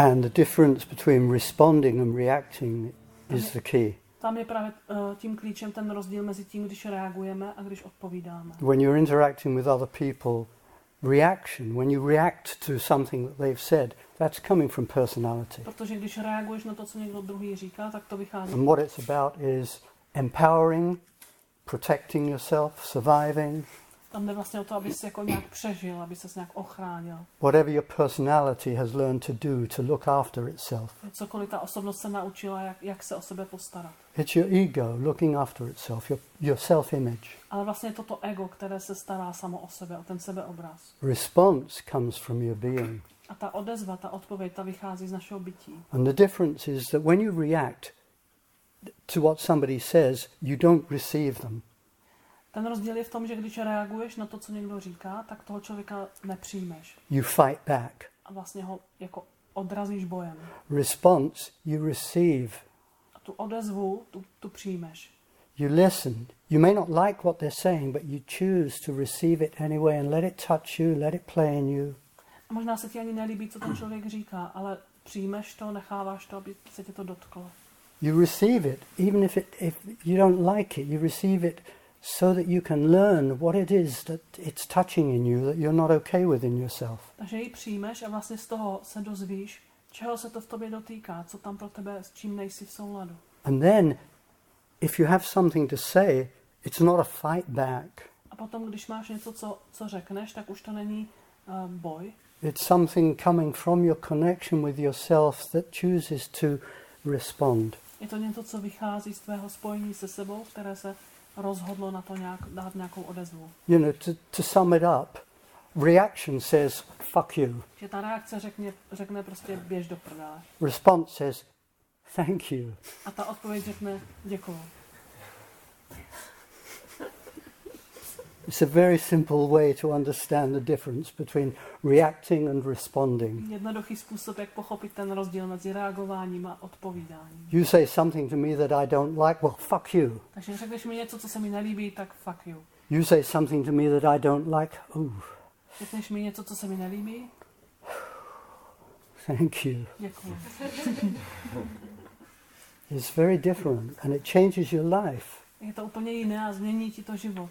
And the difference between responding and reacting is the key. Tam je právě uh, tím klíčem ten rozdíl mezi tím, když reagujeme a když odpovídáme. When you're interacting with other people, reaction, when you react to something that they've said, that's coming from personality. Protože když reaguješ na to, co někdo druhý říká, tak to vychází. And what it's about is empowering, protecting yourself, surviving, Tam jde vlastně o to, aby se jako nějak přežil, aby se nějak ochránil. whatever your personality has learned to do to look after itself. Cokoliv ta osobnost se naučila, jak, jak se o sebe postarat. It's your ego looking after itself, your, your self image. Ale vlastně je to to ego, které se stará samo o sebe, o ten sebeobraz. Response comes from your being. A ta odezva, ta odpověď, ta vychází z našeho bytí. And the difference is that when you react to what somebody says, you don't receive them. Ten rozdíl je v tom, že když reaguješ na to, co někdo říká, tak toho člověka nepřijmeš. You fight back. A vlastně ho jako odrazíš bojem. Response, you receive. A tu odezvu, tu, tu přijmeš. You listen. You may not like what they're saying, but you choose to receive it anyway and let it touch you, let it play in you. A možná se ti ani nelíbí, co ten člověk říká, ale přijmeš to, necháváš to, aby se tě to dotklo. You receive it, even if, it, if you don't like it, you receive it so that you can learn what it is that it's touching in you that you're not okay with in yourself. Takže ji přijmeš a vlastně z toho se dozvíš, čeho se to v tobě dotýká, co tam pro tebe, s čím nejsi v souladu. And then, if you have something to say, it's not a fight back. A potom, když máš něco, co, co řekneš, tak už to není uh, boj, It's something coming from your connection with yourself that chooses to respond. je to něco, co vychází z tvého spojení se sebou, které se rozhodlo na to nějak, dát nějakou odezvu. You know, to, to sum it up, reaction says, fuck you. Že ta reakce řekne, řekne prostě běž do prdele. Response says, thank you. A ta odpověď řekne děkuju. It's a very simple way to understand the difference between reacting and responding. Jednoduchý způsob, jak pochopit ten rozdíl mezi reagováním a odpovídáním. You say something to me that I don't like, well, fuck you. Takže řekneš mi něco, co se mi nelíbí, tak fuck you. You say something to me that I don't like, oh, Řekneš mi něco, co se mi nelíbí, thank you. děkuju. It's very different and it changes your life. Je to úplně jiné a změní ti to život.